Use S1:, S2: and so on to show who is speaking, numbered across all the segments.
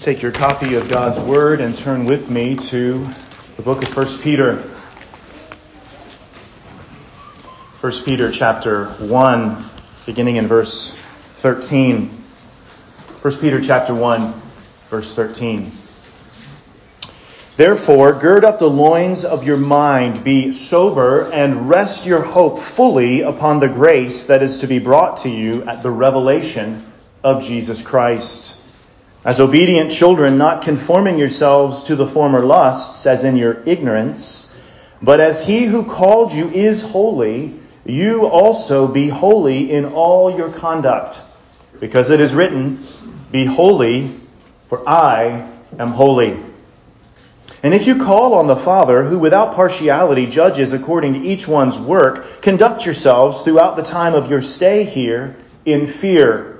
S1: take your copy of God's Word and turn with me to the book of 1 Peter. 1 Peter chapter 1, beginning in verse 13. 1 Peter chapter 1, verse 13. Therefore, gird up the loins of your mind, be sober, and rest your hope fully upon the grace that is to be brought to you at the revelation of Jesus Christ. As obedient children, not conforming yourselves to the former lusts, as in your ignorance, but as he who called you is holy, you also be holy in all your conduct. Because it is written, Be holy, for I am holy. And if you call on the Father, who without partiality judges according to each one's work, conduct yourselves throughout the time of your stay here in fear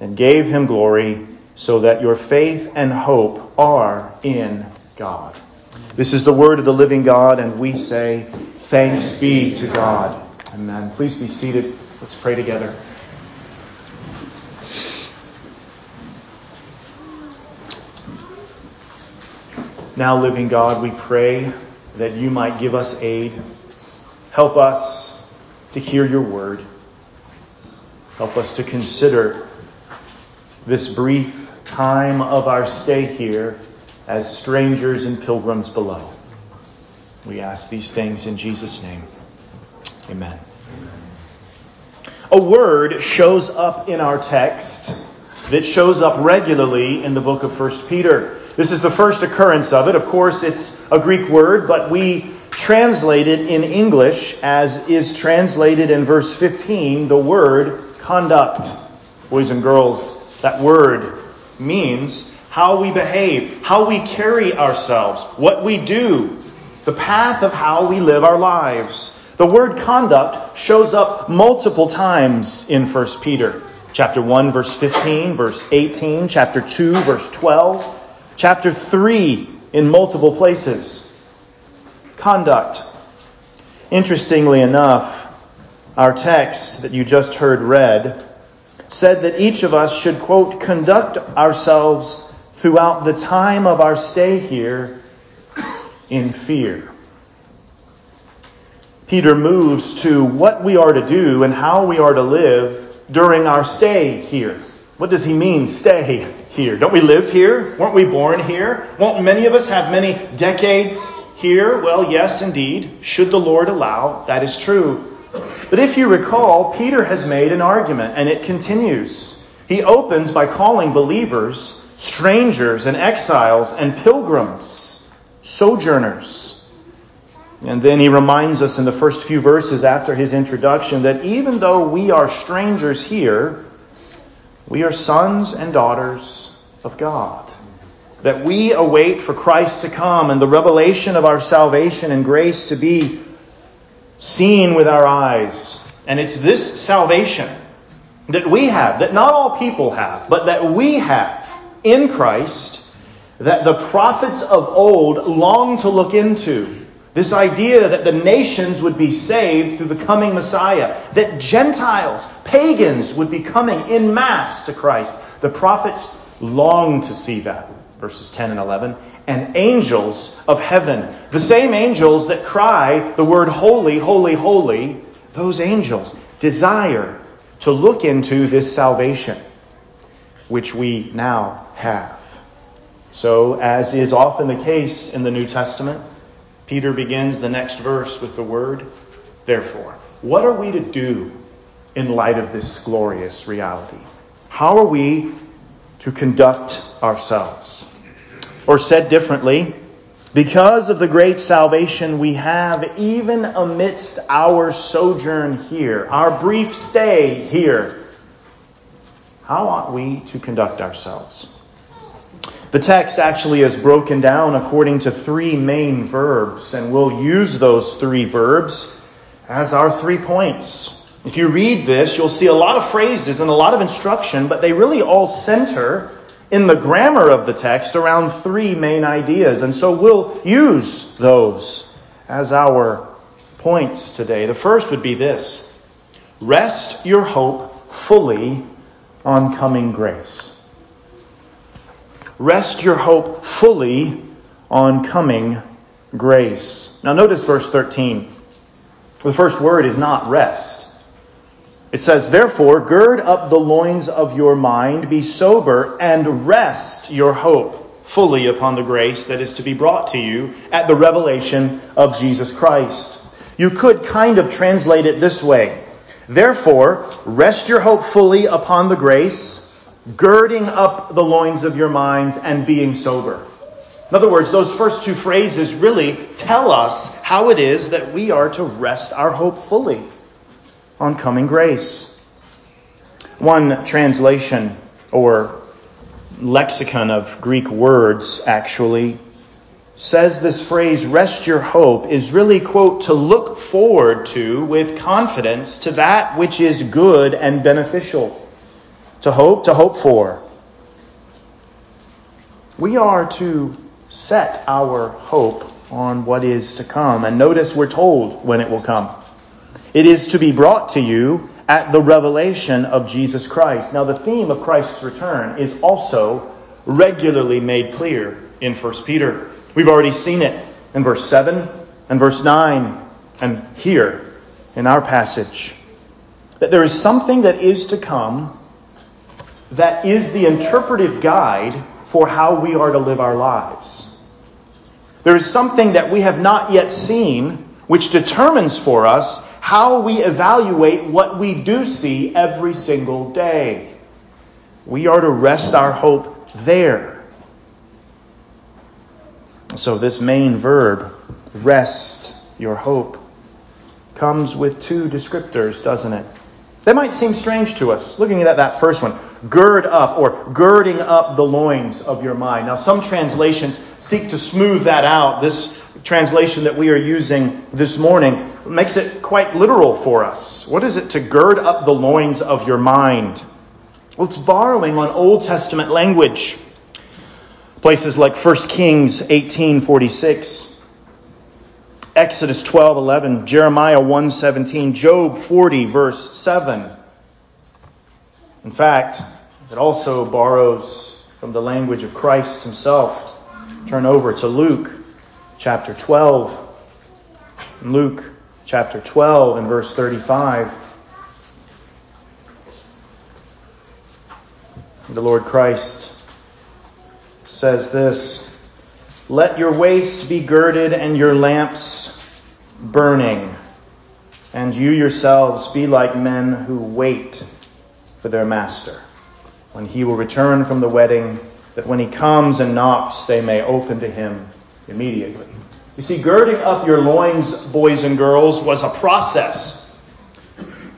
S1: and gave him glory, so that your faith and hope are in God. This is the word of the living God, and we say, Thanks be to God. Amen. Please be seated. Let's pray together. Now, living God, we pray that you might give us aid. Help us to hear your word. Help us to consider this brief time of our stay here as strangers and pilgrims below. We ask these things in Jesus' name. Amen. A word shows up in our text that shows up regularly in the book of 1 Peter. This is the first occurrence of it. Of course, it's a Greek word, but we translate it in English as is translated in verse 15, the word conduct. Boys and girls, that word means how we behave, how we carry ourselves, what we do, the path of how we live our lives. The word conduct shows up multiple times in 1 Peter. Chapter 1, verse 15, verse 18, chapter 2, verse 12, chapter 3 in multiple places. Conduct. Interestingly enough, our text that you just heard read said that each of us should, quote, conduct ourselves throughout the time of our stay here in fear. Peter moves to what we are to do and how we are to live during our stay here. What does he mean, stay here? Don't we live here? Weren't we born here? Won't many of us have many decades here? Well, yes, indeed. Should the Lord allow, that is true. But if you recall, Peter has made an argument, and it continues. He opens by calling believers strangers and exiles and pilgrims, sojourners. And then he reminds us in the first few verses after his introduction that even though we are strangers here, we are sons and daughters of God. That we await for Christ to come and the revelation of our salvation and grace to be seen with our eyes. And it's this salvation that we have, that not all people have, but that we have in Christ, that the prophets of old long to look into. This idea that the nations would be saved through the coming Messiah, that Gentiles, pagans, would be coming in mass to Christ. The prophets long to see that, verses 10 and 11 and angels of heaven. The same angels that cry the word holy, holy, holy, those angels desire to look into this salvation which we now have. So, as is often the case in the New Testament, Peter begins the next verse with the word, therefore. What are we to do in light of this glorious reality? How are we to conduct ourselves? Or said differently, because of the great salvation we have, even amidst our sojourn here, our brief stay here, how ought we to conduct ourselves? The text actually is broken down according to three main verbs, and we'll use those three verbs as our three points. If you read this, you'll see a lot of phrases and a lot of instruction, but they really all center in the grammar of the text around three main ideas. And so we'll use those as our points today. The first would be this rest your hope fully on coming grace. Rest your hope fully on coming grace. Now, notice verse 13. The first word is not rest. It says, Therefore, gird up the loins of your mind, be sober, and rest your hope fully upon the grace that is to be brought to you at the revelation of Jesus Christ. You could kind of translate it this way Therefore, rest your hope fully upon the grace girding up the loins of your minds and being sober. In other words, those first two phrases really tell us how it is that we are to rest our hope fully on coming grace. One translation or lexicon of Greek words actually says this phrase, rest your hope, is really, quote, to look forward to with confidence to that which is good and beneficial to hope, to hope for. We are to set our hope on what is to come. And notice we're told when it will come. It is to be brought to you at the revelation of Jesus Christ. Now, the theme of Christ's return is also regularly made clear in 1 Peter. We've already seen it in verse 7 and verse 9 and here in our passage. That there is something that is to come that is the interpretive guide for how we are to live our lives. There is something that we have not yet seen which determines for us how we evaluate what we do see every single day. We are to rest our hope there. So, this main verb, rest your hope, comes with two descriptors, doesn't it? That might seem strange to us, looking at that first one. Gird up, or girding up the loins of your mind. Now, some translations seek to smooth that out. This translation that we are using this morning makes it quite literal for us. What is it to gird up the loins of your mind? Well, it's borrowing on Old Testament language. Places like 1 Kings 1846. Exodus 12:11, Jeremiah 1:17, Job 40 verse 7. In fact, it also borrows from the language of Christ himself. Turn over to Luke chapter 12. Luke chapter 12 and verse 35. The Lord Christ says this let your waist be girded and your lamps burning, and you yourselves be like men who wait for their master, when he will return from the wedding, that when he comes and knocks, they may open to him immediately. You see, girding up your loins, boys and girls, was a process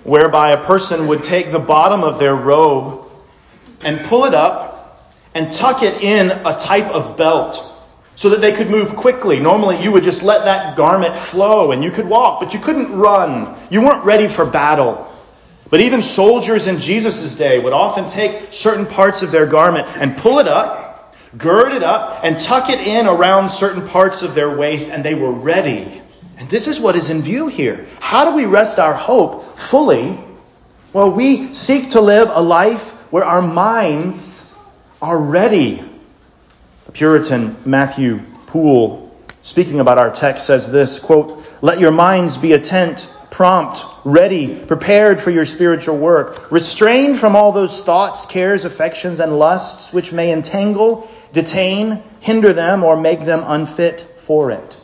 S1: whereby a person would take the bottom of their robe and pull it up and tuck it in a type of belt so that they could move quickly. Normally, you would just let that garment flow and you could walk, but you couldn't run. You weren't ready for battle. But even soldiers in Jesus' day would often take certain parts of their garment and pull it up, gird it up, and tuck it in around certain parts of their waist, and they were ready. And this is what is in view here. How do we rest our hope fully? Well, we seek to live a life where our minds are ready the Puritan Matthew Poole, speaking about our text, says this quote, Let your minds be attent, prompt, ready, prepared for your spiritual work, restrained from all those thoughts, cares, affections, and lusts which may entangle, detain, hinder them, or make them unfit for it.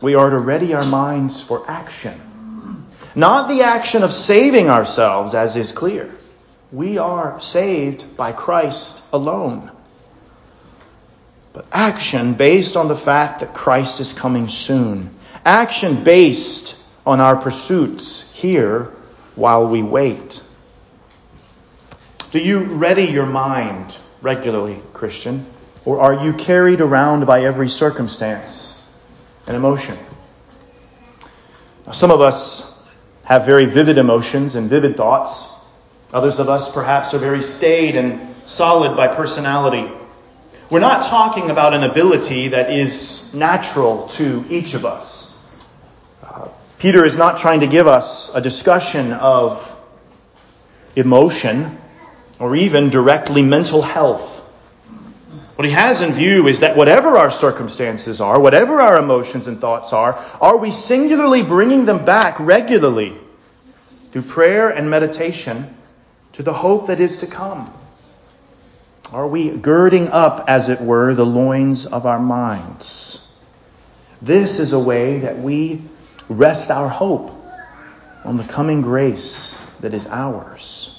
S1: We are to ready our minds for action. Not the action of saving ourselves, as is clear. We are saved by Christ alone but action based on the fact that Christ is coming soon. Action based on our pursuits here while we wait. Do you ready your mind regularly, Christian? Or are you carried around by every circumstance and emotion? Now, some of us have very vivid emotions and vivid thoughts. Others of us perhaps are very staid and solid by personality. We're not talking about an ability that is natural to each of us. Uh, Peter is not trying to give us a discussion of emotion or even directly mental health. What he has in view is that whatever our circumstances are, whatever our emotions and thoughts are, are we singularly bringing them back regularly through prayer and meditation to the hope that is to come? Are we girding up, as it were, the loins of our minds? This is a way that we rest our hope on the coming grace that is ours.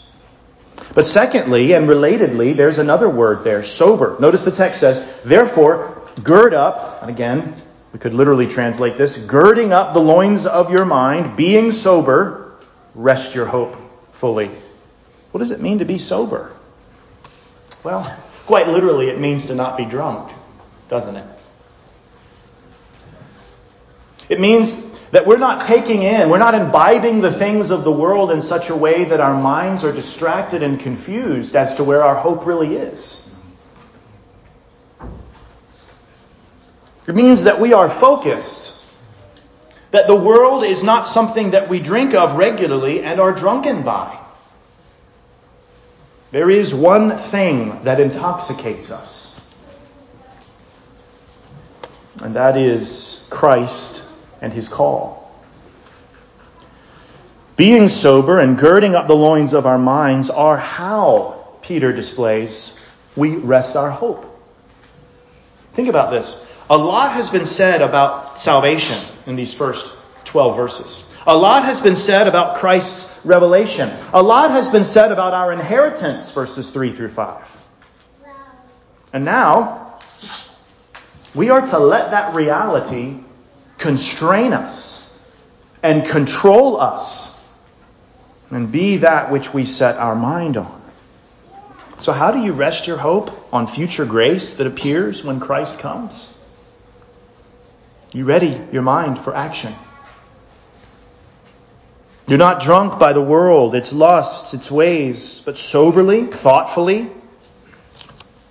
S1: But secondly, and relatedly, there's another word there, sober. Notice the text says, therefore, gird up, and again, we could literally translate this, girding up the loins of your mind, being sober, rest your hope fully. What does it mean to be sober? Well, quite literally, it means to not be drunk, doesn't it? It means that we're not taking in, we're not imbibing the things of the world in such a way that our minds are distracted and confused as to where our hope really is. It means that we are focused. That the world is not something that we drink of regularly and are drunken by. There is one thing that intoxicates us, and that is Christ and his call. Being sober and girding up the loins of our minds are how, Peter displays, we rest our hope. Think about this. A lot has been said about salvation in these first 12 verses. A lot has been said about Christ's revelation. A lot has been said about our inheritance, verses 3 through 5. And now, we are to let that reality constrain us and control us and be that which we set our mind on. So, how do you rest your hope on future grace that appears when Christ comes? You ready your mind for action. You're not drunk by the world, its lusts, its ways, but soberly, thoughtfully.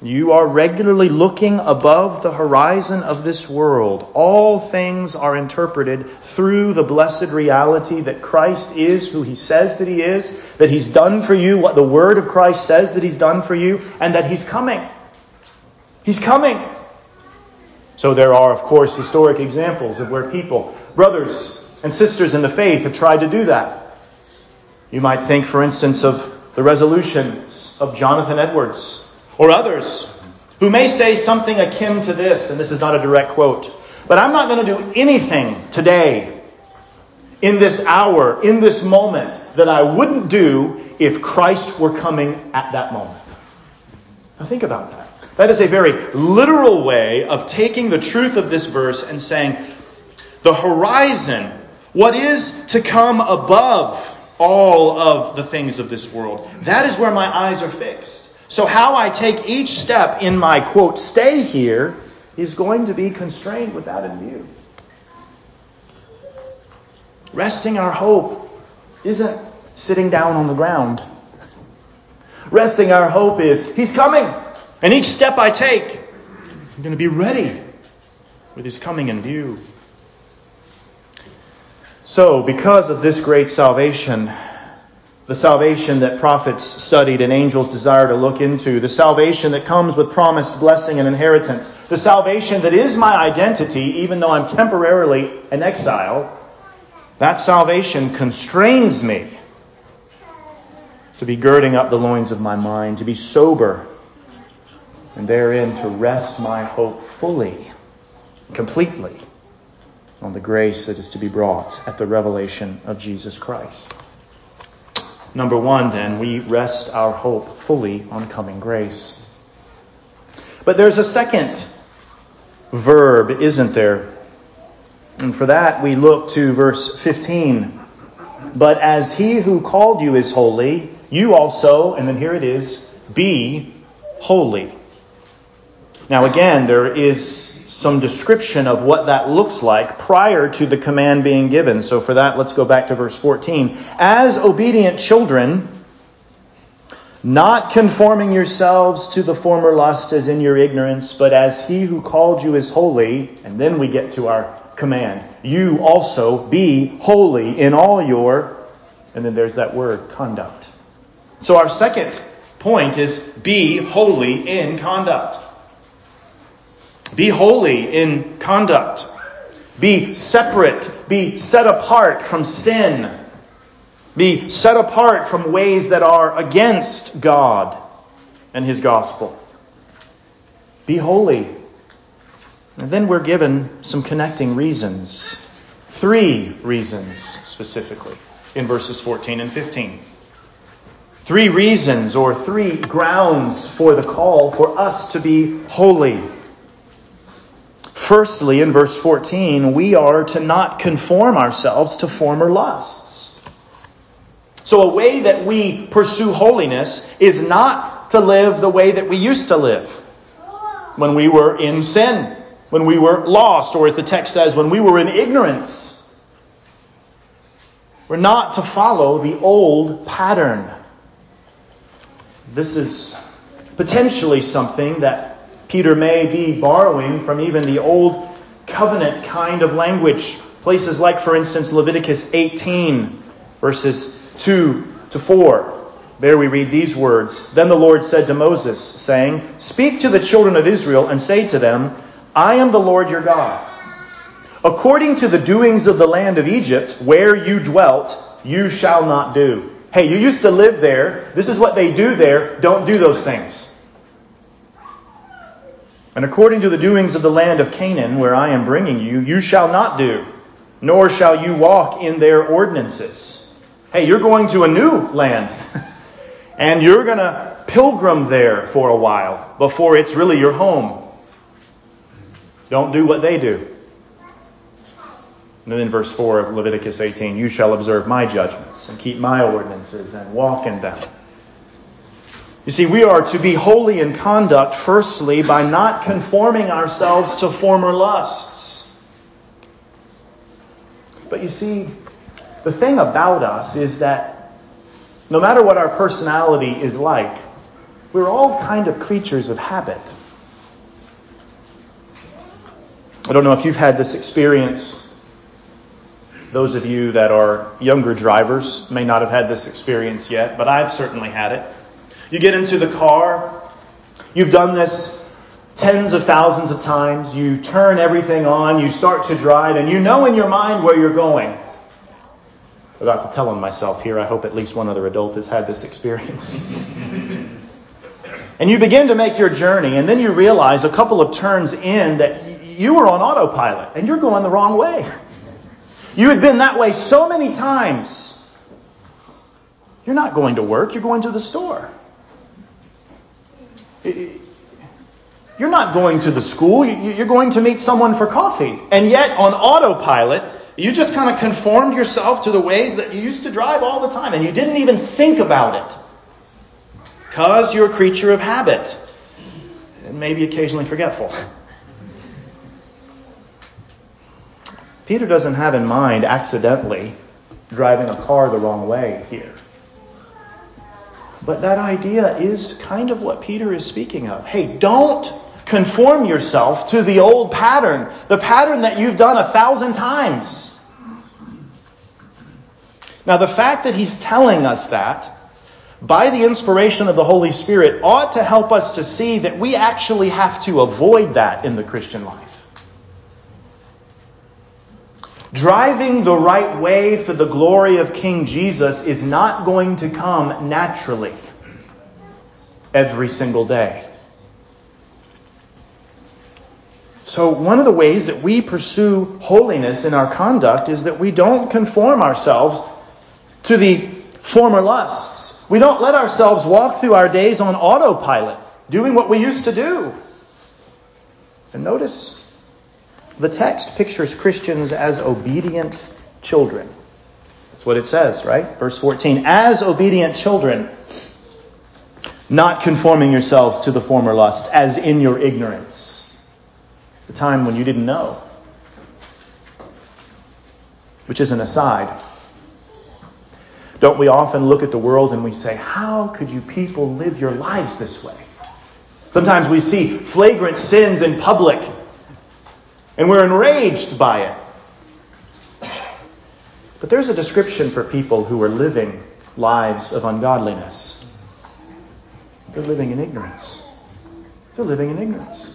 S1: You are regularly looking above the horizon of this world. All things are interpreted through the blessed reality that Christ is who he says that he is, that he's done for you what the word of Christ says that he's done for you, and that he's coming. He's coming. So there are, of course, historic examples of where people, brothers, and sisters in the faith have tried to do that. You might think, for instance, of the resolutions of Jonathan Edwards or others who may say something akin to this, and this is not a direct quote, but I'm not going to do anything today, in this hour, in this moment, that I wouldn't do if Christ were coming at that moment. Now think about that. That is a very literal way of taking the truth of this verse and saying, the horizon what is to come above all of the things of this world. That is where my eyes are fixed. So, how I take each step in my quote, stay here, is going to be constrained with that in view. Resting our hope isn't sitting down on the ground. Resting our hope is, He's coming. And each step I take, I'm going to be ready with His coming in view. So, because of this great salvation, the salvation that prophets studied and angels desire to look into, the salvation that comes with promised blessing and inheritance, the salvation that is my identity, even though I'm temporarily an exile, that salvation constrains me to be girding up the loins of my mind, to be sober, and therein to rest my hope fully, completely on the grace that is to be brought at the revelation of Jesus Christ. Number one, then, we rest our hope fully on coming grace. But there's a second verb, isn't there? And for that, we look to verse 15. But as he who called you is holy, you also, and then here it is, be holy. Now, again, there is some description of what that looks like prior to the command being given. So, for that, let's go back to verse 14. As obedient children, not conforming yourselves to the former lust as in your ignorance, but as he who called you is holy, and then we get to our command. You also be holy in all your, and then there's that word, conduct. So our second point is be holy in conduct. Be holy in conduct. Be separate. Be set apart from sin. Be set apart from ways that are against God and His gospel. Be holy. And then we're given some connecting reasons. Three reasons specifically in verses 14 and 15. Three reasons or three grounds for the call for us to be holy. Firstly, in verse 14, we are to not conform ourselves to former lusts. So, a way that we pursue holiness is not to live the way that we used to live when we were in sin, when we were lost, or as the text says, when we were in ignorance. We're not to follow the old pattern. This is potentially something that Peter may be borrowing from even the old covenant kind of language. Places like, for instance, Leviticus 18, verses 2 to 4. There we read these words Then the Lord said to Moses, saying, Speak to the children of Israel and say to them, I am the Lord your God. According to the doings of the land of Egypt, where you dwelt, you shall not do. Hey, you used to live there. This is what they do there. Don't do those things. And according to the doings of the land of Canaan, where I am bringing you, you shall not do, nor shall you walk in their ordinances. Hey, you're going to a new land, and you're going to pilgrim there for a while before it's really your home. Don't do what they do. And then verse 4 of Leviticus 18 You shall observe my judgments and keep my ordinances and walk in them. You see, we are to be holy in conduct, firstly, by not conforming ourselves to former lusts. But you see, the thing about us is that no matter what our personality is like, we're all kind of creatures of habit. I don't know if you've had this experience. Those of you that are younger drivers may not have had this experience yet, but I've certainly had it. You get into the car, you've done this tens of thousands of times, you turn everything on, you start to drive, and you know in your mind where you're going without to tell on myself here, I hope at least one other adult has had this experience. and you begin to make your journey, and then you realize a couple of turns in that you were on autopilot and you're going the wrong way. You had been that way so many times. You're not going to work, you're going to the store. You're not going to the school, you're going to meet someone for coffee. And yet, on autopilot, you just kind of conformed yourself to the ways that you used to drive all the time, and you didn't even think about it. Because you're a creature of habit, and maybe occasionally forgetful. Peter doesn't have in mind accidentally driving a car the wrong way here. But that idea is kind of what Peter is speaking of. Hey, don't conform yourself to the old pattern, the pattern that you've done a thousand times. Now, the fact that he's telling us that by the inspiration of the Holy Spirit ought to help us to see that we actually have to avoid that in the Christian life. Driving the right way for the glory of King Jesus is not going to come naturally every single day. So, one of the ways that we pursue holiness in our conduct is that we don't conform ourselves to the former lusts. We don't let ourselves walk through our days on autopilot, doing what we used to do. And notice the text pictures Christians as obedient children. That's what it says, right? Verse 14. As obedient children, not conforming yourselves to the former lust, as in your ignorance. The time when you didn't know. Which is an aside. Don't we often look at the world and we say, How could you people live your lives this way? Sometimes we see flagrant sins in public and we're enraged by it. But there's a description for people who are living lives of ungodliness. They're living in ignorance. They're living in ignorance.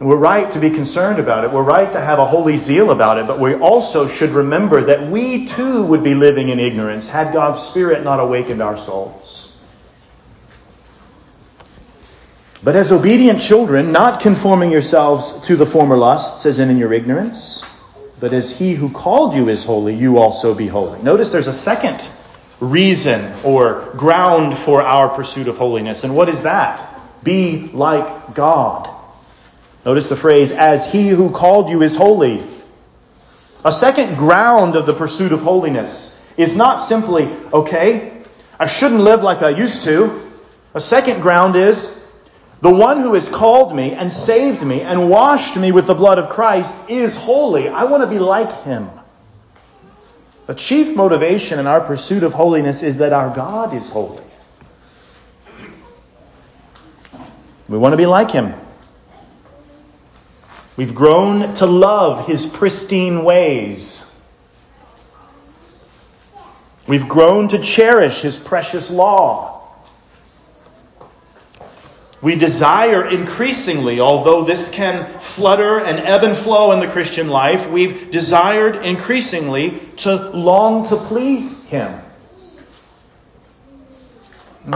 S1: And we're right to be concerned about it. We're right to have a holy zeal about it, but we also should remember that we too would be living in ignorance had God's Spirit not awakened our souls. But as obedient children, not conforming yourselves to the former lusts, as in in your ignorance, but as he who called you is holy, you also be holy. Notice there's a second reason or ground for our pursuit of holiness. And what is that? Be like God. Notice the phrase, as he who called you is holy. A second ground of the pursuit of holiness is not simply, okay, I shouldn't live like I used to. A second ground is, the one who has called me and saved me and washed me with the blood of Christ is holy. I want to be like him. The chief motivation in our pursuit of holiness is that our God is holy. We want to be like him. We've grown to love his pristine ways. We've grown to cherish his precious law. We desire increasingly, although this can flutter and ebb and flow in the Christian life, we've desired increasingly to long to please Him.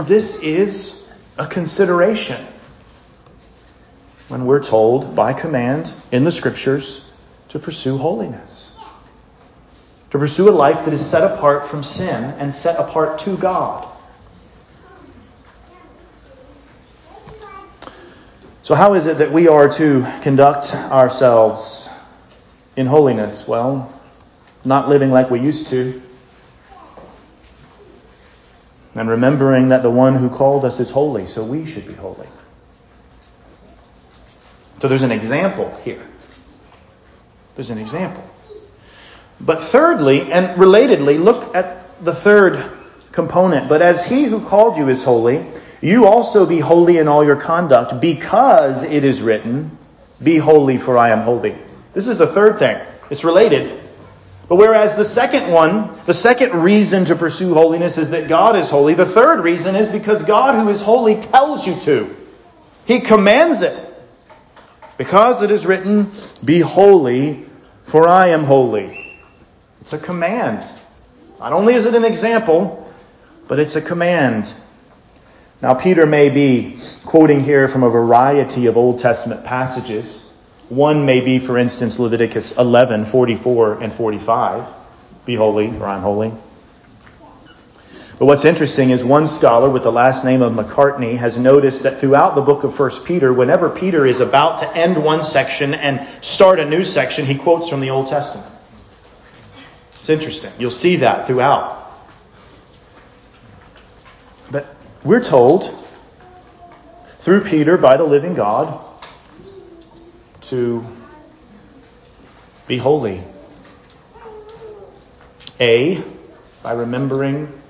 S1: This is a consideration when we're told by command in the Scriptures to pursue holiness. To pursue a life that is set apart from sin and set apart to God. So, how is it that we are to conduct ourselves in holiness? Well, not living like we used to, and remembering that the one who called us is holy, so we should be holy. So, there's an example here. There's an example. But thirdly, and relatedly, look at the third component. But as he who called you is holy, you also be holy in all your conduct, because it is written, Be holy, for I am holy. This is the third thing. It's related. But whereas the second one, the second reason to pursue holiness is that God is holy, the third reason is because God, who is holy, tells you to. He commands it. Because it is written, Be holy, for I am holy. It's a command. Not only is it an example, but it's a command. Now, Peter may be quoting here from a variety of Old Testament passages. One may be, for instance, Leviticus 11, 44 and 45. Be holy, for I'm holy. But what's interesting is one scholar with the last name of McCartney has noticed that throughout the book of 1 Peter, whenever Peter is about to end one section and start a new section, he quotes from the Old Testament. It's interesting. You'll see that throughout. But we're told through Peter by the living God to be holy. A, by remembering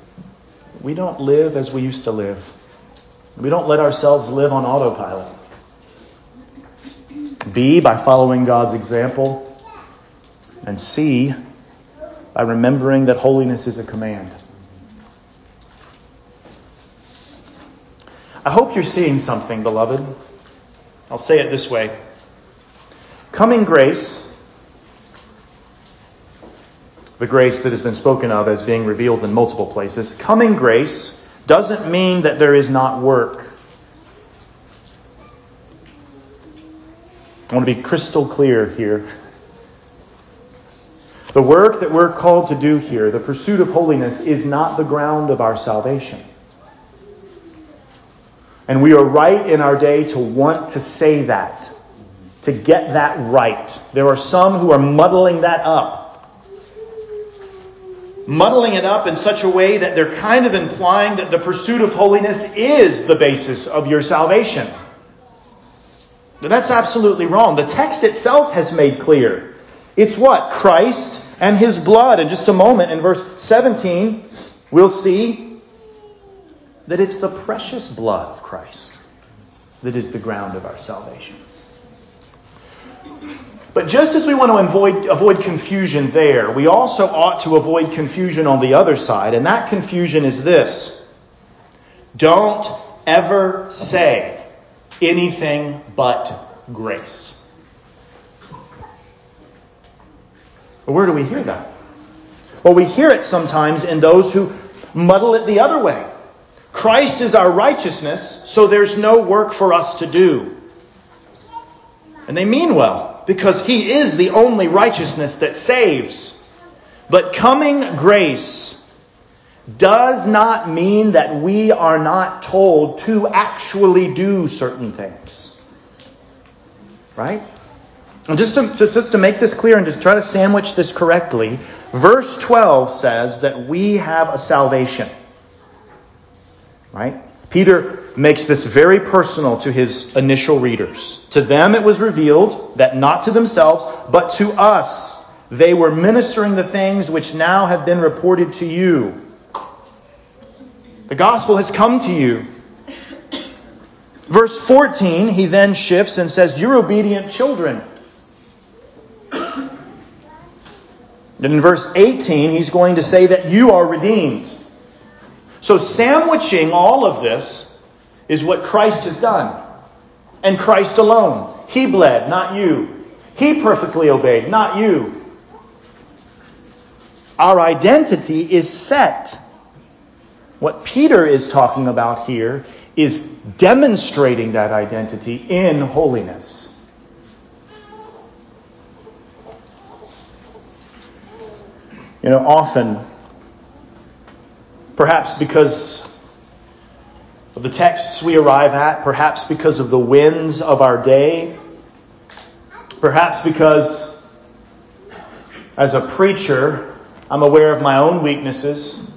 S1: we don't live as we used to live. We don't let ourselves live on autopilot. B, by following God's example. And C, by remembering that holiness is a command. I hope you're seeing something, beloved. I'll say it this way Coming grace, the grace that has been spoken of as being revealed in multiple places, coming grace doesn't mean that there is not work. I want to be crystal clear here. The work that we're called to do here, the pursuit of holiness, is not the ground of our salvation. And we are right in our day to want to say that, to get that right. There are some who are muddling that up. muddling it up in such a way that they're kind of implying that the pursuit of holiness is the basis of your salvation. But that's absolutely wrong. The text itself has made clear. It's what? Christ and his blood. In just a moment, in verse 17, we'll see that it's the precious blood of Christ that is the ground of our salvation. But just as we want to avoid, avoid confusion there, we also ought to avoid confusion on the other side, and that confusion is this. Don't ever say anything but grace. where do we hear that? Well, we hear it sometimes in those who muddle it the other way. Christ is our righteousness, so there's no work for us to do. And they mean well, because He is the only righteousness that saves. But coming grace does not mean that we are not told to actually do certain things. Right? And just to, just to make this clear and just try to sandwich this correctly, verse 12 says that we have a salvation. Right? Peter makes this very personal to his initial readers. To them it was revealed that not to themselves, but to us they were ministering the things which now have been reported to you. The gospel has come to you. Verse 14, he then shifts and says, You're obedient children. Then in verse 18, he's going to say that you are redeemed. So, sandwiching all of this is what Christ has done. And Christ alone. He bled, not you. He perfectly obeyed, not you. Our identity is set. What Peter is talking about here is demonstrating that identity in holiness. You know, often, perhaps because of the texts we arrive at, perhaps because of the winds of our day, perhaps because as a preacher, I'm aware of my own weaknesses,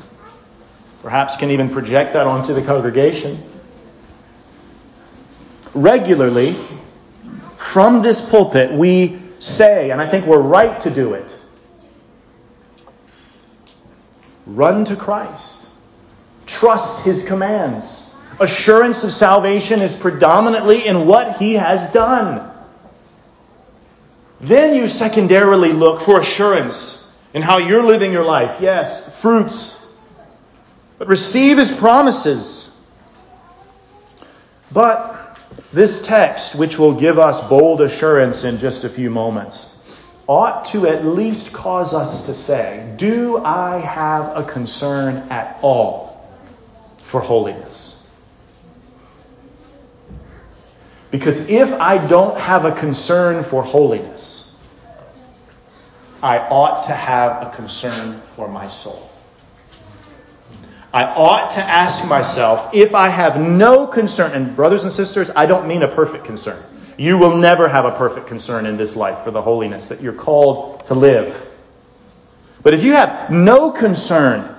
S1: perhaps can even project that onto the congregation. Regularly, from this pulpit, we say, and I think we're right to do it, Run to Christ. Trust his commands. Assurance of salvation is predominantly in what he has done. Then you secondarily look for assurance in how you're living your life. Yes, fruits. But receive his promises. But this text, which will give us bold assurance in just a few moments, ought to at least cause us to say, Do I have a concern at all for holiness? Because if I don't have a concern for holiness, I ought to have a concern for my soul. I ought to ask myself if I have no concern, and brothers and sisters, I don't mean a perfect concern. You will never have a perfect concern in this life for the holiness that you're called to live. But if you have no concern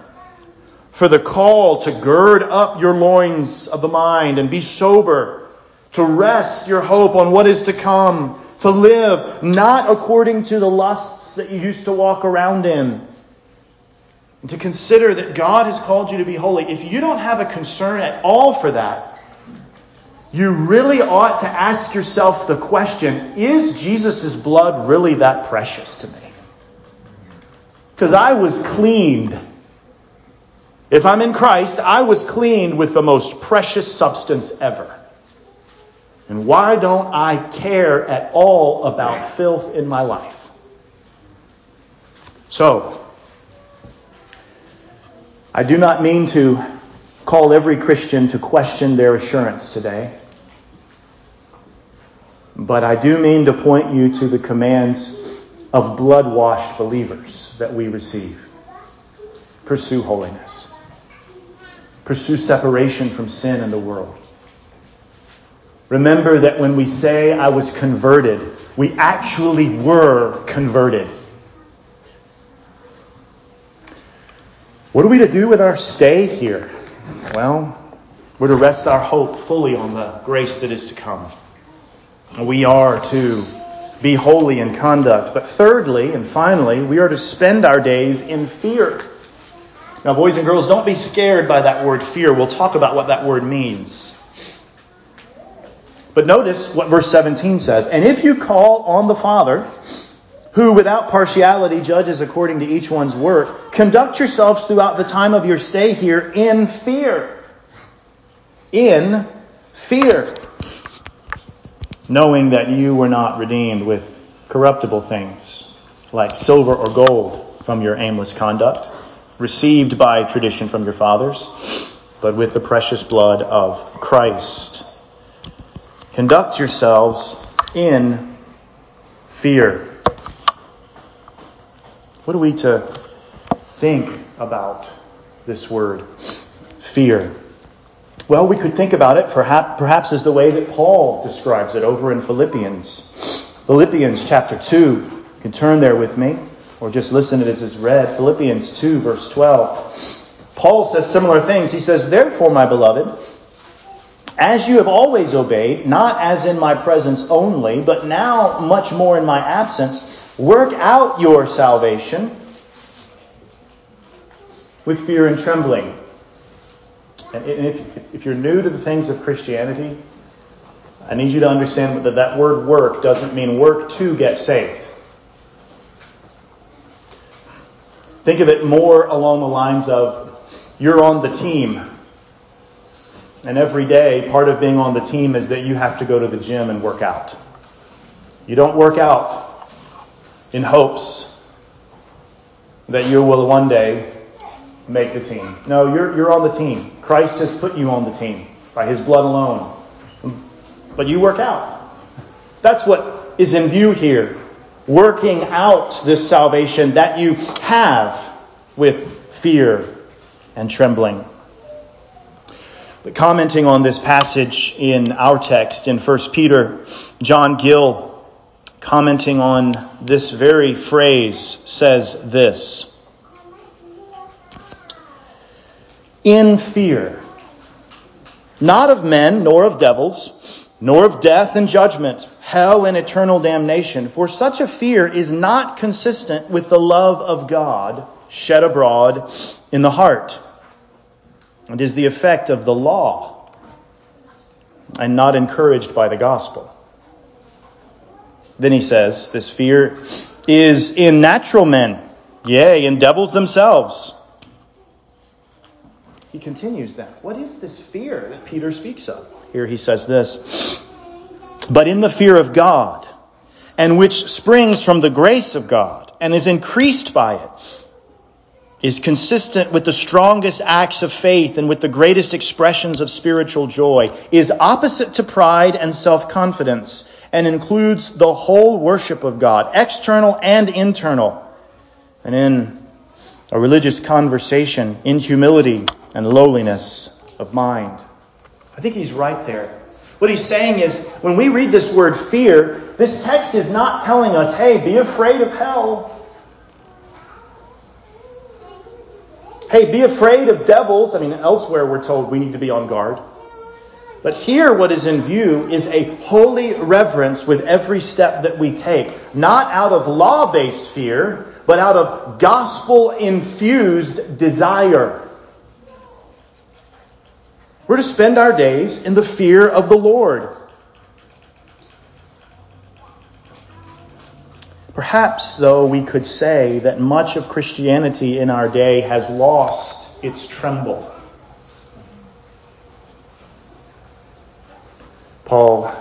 S1: for the call to gird up your loins of the mind and be sober, to rest your hope on what is to come, to live not according to the lusts that you used to walk around in, and to consider that God has called you to be holy, if you don't have a concern at all for that, you really ought to ask yourself the question is Jesus' blood really that precious to me? Because I was cleaned. If I'm in Christ, I was cleaned with the most precious substance ever. And why don't I care at all about filth in my life? So, I do not mean to call every Christian to question their assurance today. But I do mean to point you to the commands of blood washed believers that we receive. Pursue holiness, pursue separation from sin and the world. Remember that when we say, I was converted, we actually were converted. What are we to do with our stay here? Well, we're to rest our hope fully on the grace that is to come. We are to be holy in conduct. But thirdly and finally, we are to spend our days in fear. Now, boys and girls, don't be scared by that word fear. We'll talk about what that word means. But notice what verse 17 says. And if you call on the Father, who without partiality judges according to each one's work, conduct yourselves throughout the time of your stay here in fear. In fear. Knowing that you were not redeemed with corruptible things like silver or gold from your aimless conduct, received by tradition from your fathers, but with the precious blood of Christ. Conduct yourselves in fear. What are we to think about this word, fear? Well, we could think about it perhaps, perhaps as the way that Paul describes it over in Philippians. Philippians chapter 2. You can turn there with me, or just listen to it as read. Philippians 2, verse 12. Paul says similar things. He says, Therefore, my beloved, as you have always obeyed, not as in my presence only, but now much more in my absence, Work out your salvation with fear and trembling. And if, if you're new to the things of Christianity, I need you to understand that that word work doesn't mean work to get saved. Think of it more along the lines of you're on the team. And every day, part of being on the team is that you have to go to the gym and work out. You don't work out in hopes that you will one day make the team. No, you're, you're on the team. Christ has put you on the team by his blood alone. But you work out. That's what is in view here. Working out this salvation that you have with fear and trembling. But commenting on this passage in our text in 1 Peter, John Gill commenting on this very phrase, says this In fear, not of men, nor of devils, nor of death and judgment, hell and eternal damnation, for such a fear is not consistent with the love of God shed abroad in the heart. It is the effect of the law and not encouraged by the gospel. Then he says, this fear is in natural men, yea, in devils themselves. He continues that. What is this fear that Peter speaks of? Here he says this But in the fear of God, and which springs from the grace of God, and is increased by it, is consistent with the strongest acts of faith and with the greatest expressions of spiritual joy, is opposite to pride and self confidence and includes the whole worship of God, external and internal. And in a religious conversation, in humility and lowliness of mind. I think he's right there. What he's saying is, when we read this word fear, this text is not telling us, hey, be afraid of hell. Hey, be afraid of devils. I mean, elsewhere we're told we need to be on guard. But here, what is in view is a holy reverence with every step that we take, not out of law based fear, but out of gospel infused desire. We're to spend our days in the fear of the Lord. Perhaps, though, we could say that much of Christianity in our day has lost its tremble. Paul,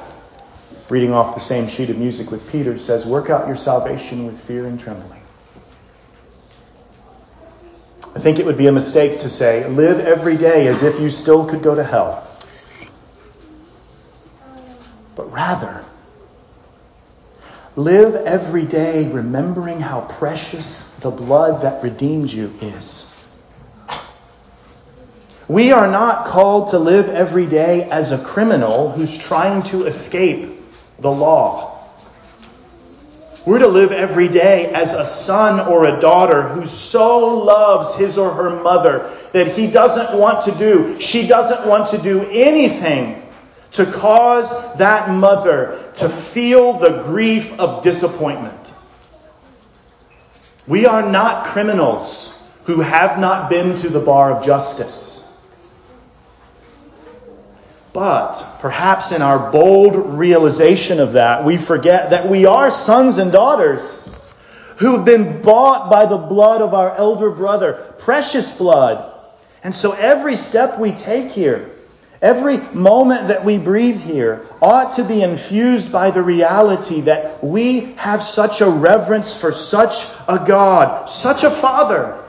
S1: reading off the same sheet of music with Peter, says, Work out your salvation with fear and trembling. I think it would be a mistake to say, Live every day as if you still could go to hell. But rather, live every day remembering how precious the blood that redeemed you is. We are not called to live every day as a criminal who's trying to escape the law. We're to live every day as a son or a daughter who so loves his or her mother that he doesn't want to do, she doesn't want to do anything to cause that mother to feel the grief of disappointment. We are not criminals who have not been to the bar of justice. But perhaps in our bold realization of that, we forget that we are sons and daughters who have been bought by the blood of our elder brother, precious blood. And so every step we take here, every moment that we breathe here, ought to be infused by the reality that we have such a reverence for such a God, such a Father,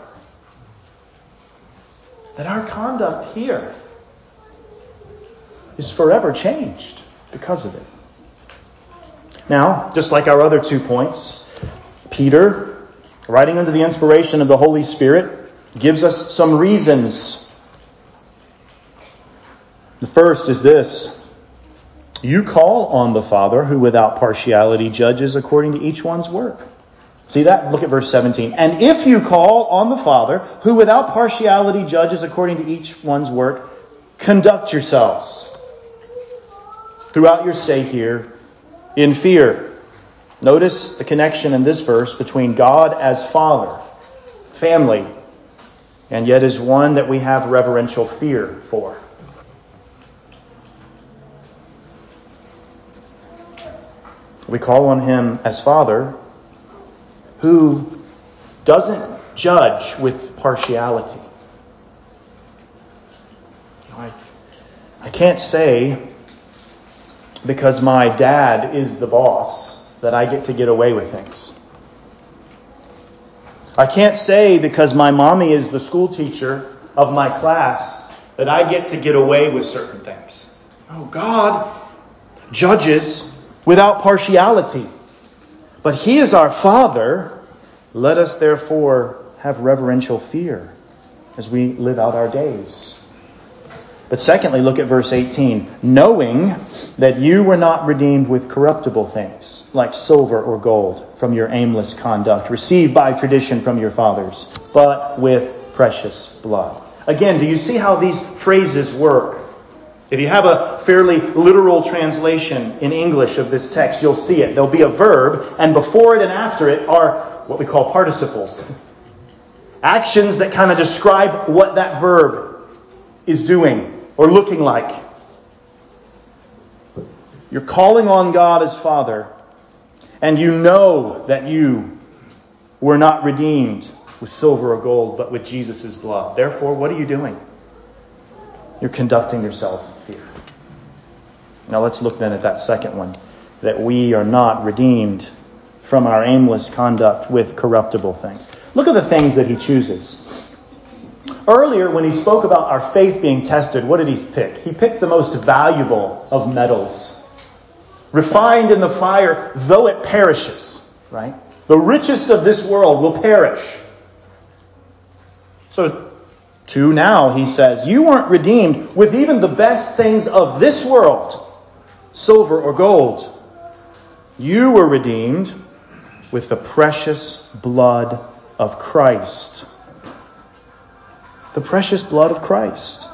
S1: that our conduct here is forever changed because of it. Now, just like our other two points, Peter, writing under the inspiration of the Holy Spirit, gives us some reasons. The first is this You call on the Father, who without partiality judges according to each one's work. See that? Look at verse 17. And if you call on the Father, who without partiality judges according to each one's work, conduct yourselves throughout your stay here in fear. Notice the connection in this verse between God as Father, family, and yet is one that we have reverential fear for. We call on Him as Father, who doesn't judge with partiality. I, I can't say because my dad is the boss that I get to get away with things. I can't say because my mommy is the school teacher of my class that I get to get away with certain things. Oh, God judges without partiality. But He is our Father. Let us therefore have reverential fear as we live out our days. But secondly, look at verse 18. Knowing that you were not redeemed with corruptible things, like silver or gold, from your aimless conduct, received by tradition from your fathers, but with precious blood. Again, do you see how these phrases work? If you have a fairly literal translation in English of this text, you'll see it. There'll be a verb, and before it and after it are what we call participles. Actions that kind of describe what that verb is doing or looking like. You're calling on God as Father, and you know that you were not redeemed with silver or gold, but with Jesus' blood. Therefore, what are you doing? You're conducting yourselves in fear. Now let's look then at that second one that we are not redeemed from our aimless conduct with corruptible things. Look at the things that he chooses. Earlier, when he spoke about our faith being tested, what did he pick? He picked the most valuable of metals. Refined in the fire, though it perishes, right? The richest of this world will perish. So, to now, he says, you weren't redeemed with even the best things of this world, silver or gold. You were redeemed with the precious blood of Christ the precious blood of Christ.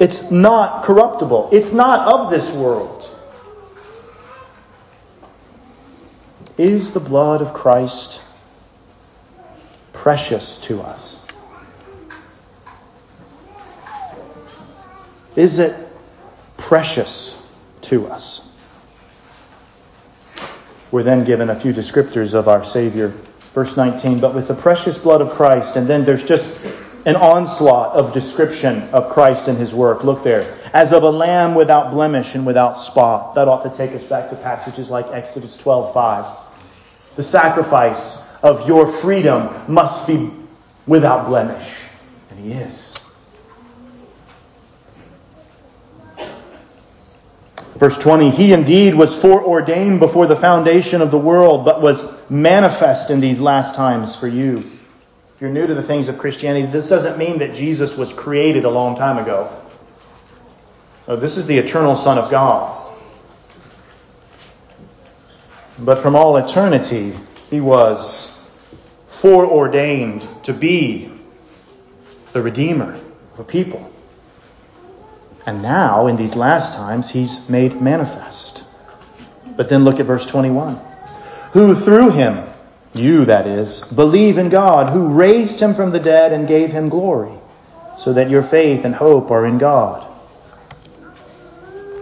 S1: It's not corruptible. It's not of this world. Is the blood of Christ precious to us? Is it precious to us? We're then given a few descriptors of our Savior. Verse 19, but with the precious blood of Christ, and then there's just an onslaught of description of Christ and his work. Look there. As of a lamb without blemish and without spot. That ought to take us back to passages like Exodus 12:5. The sacrifice of your freedom must be without blemish. And he is. Verse 20, He indeed was foreordained before the foundation of the world, but was manifest in these last times for you if you're new to the things of Christianity, this doesn't mean that Jesus was created a long time ago. No, this is the eternal Son of God. But from all eternity, He was foreordained to be the Redeemer of a people. And now, in these last times, he's made manifest. But then look at verse 21. Who through him, you that is, believe in God, who raised him from the dead and gave him glory, so that your faith and hope are in God.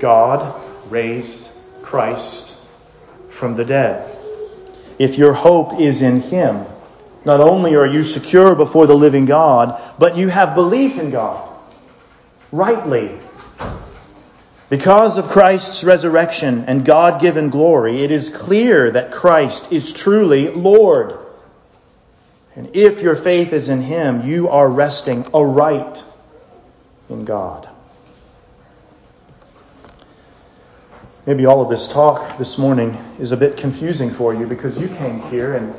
S1: God raised Christ from the dead. If your hope is in him, not only are you secure before the living God, but you have belief in God rightly because of Christ's resurrection and God given glory, it is clear that Christ is truly Lord. And if your faith is in Him, you are resting aright in God. Maybe all of this talk this morning is a bit confusing for you because you came here and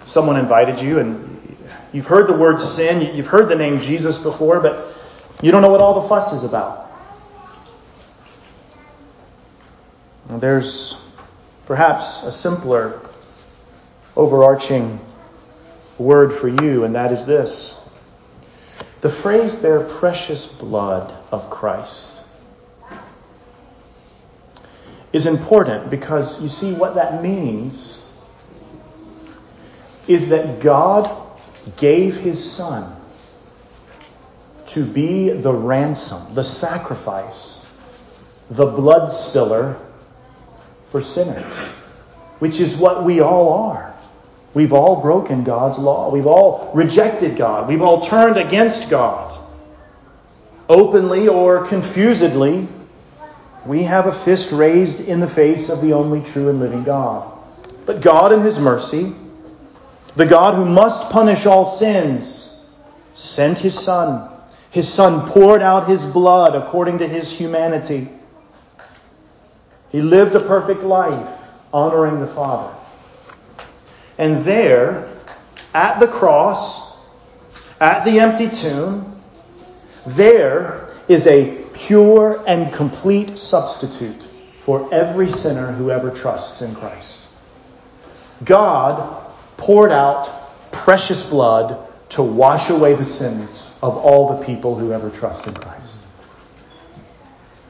S1: someone invited you and you've heard the word sin, you've heard the name Jesus before, but you don't know what all the fuss is about. There's perhaps a simpler, overarching word for you, and that is this. The phrase there, precious blood of Christ, is important because you see what that means is that God gave his Son to be the ransom, the sacrifice, the blood spiller for sinners, which is what we all are. We've all broken God's law. We've all rejected God. We've all turned against God. Openly or confusedly, we have a fist raised in the face of the only true and living God. But God, in His mercy, the God who must punish all sins, sent His Son. His Son poured out His blood according to His humanity he lived a perfect life honoring the Father. And there, at the cross, at the empty tomb, there is a pure and complete substitute for every sinner who ever trusts in Christ. God poured out precious blood to wash away the sins of all the people who ever trust in Christ.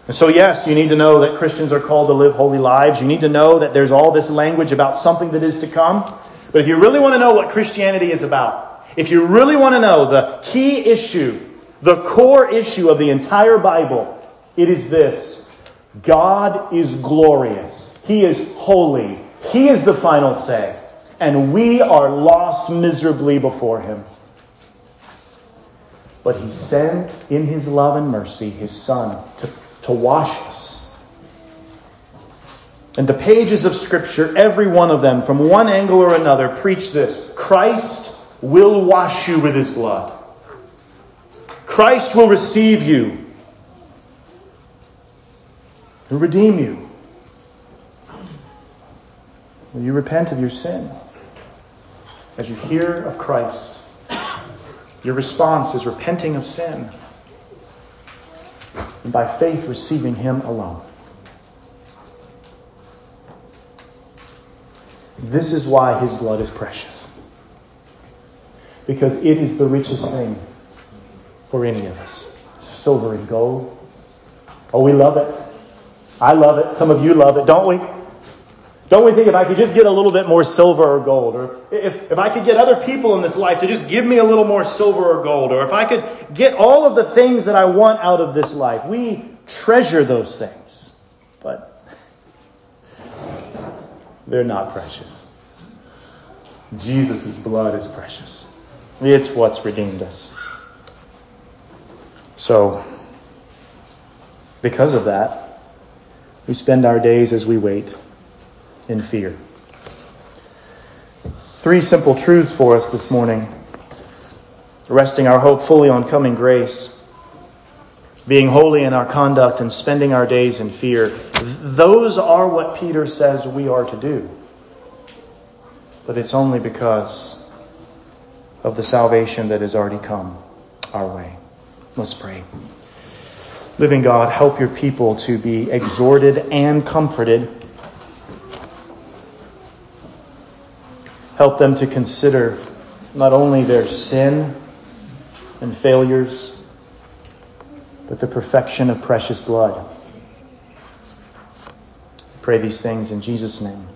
S1: And so, yes, you need to know that Christians are called to live holy lives. You need to know that there's all this language about something that is to come. But if you really want to know what Christianity is about, if you really want to know the key issue, the core issue of the entire Bible, it is this God is glorious, He is holy, He is the final say, and we are lost miserably before Him. But He sent in His love and mercy His Son to to wash us. And the pages of Scripture, every one of them, from one angle or another, preach this Christ will wash you with his blood. Christ will receive you and redeem you. Will you repent of your sin? As you hear of Christ, your response is repenting of sin and by faith receiving Him alone. This is why His blood is precious. Because it is the richest thing for any of us. Silver and gold. Oh, we love it. I love it. Some of you love it, don't we? Don't we think if I could just get a little bit more silver or gold, or if, if I could get other people in this life to just give me a little more silver or gold, or if I could get all of the things that I want out of this life, we treasure those things. But they're not precious. Jesus' blood is precious. It's what's redeemed us. So, because of that, we spend our days as we wait in fear. Three simple truths for us this morning. Resting our hope fully on coming grace, being holy in our conduct, and spending our days in fear. Those are what Peter says we are to do. But it's only because of the salvation that has already come our way. Let's pray. Living God, help your people to be exhorted and comforted Help them to consider not only their sin and failures, but the perfection of precious blood. Pray these things in Jesus' name.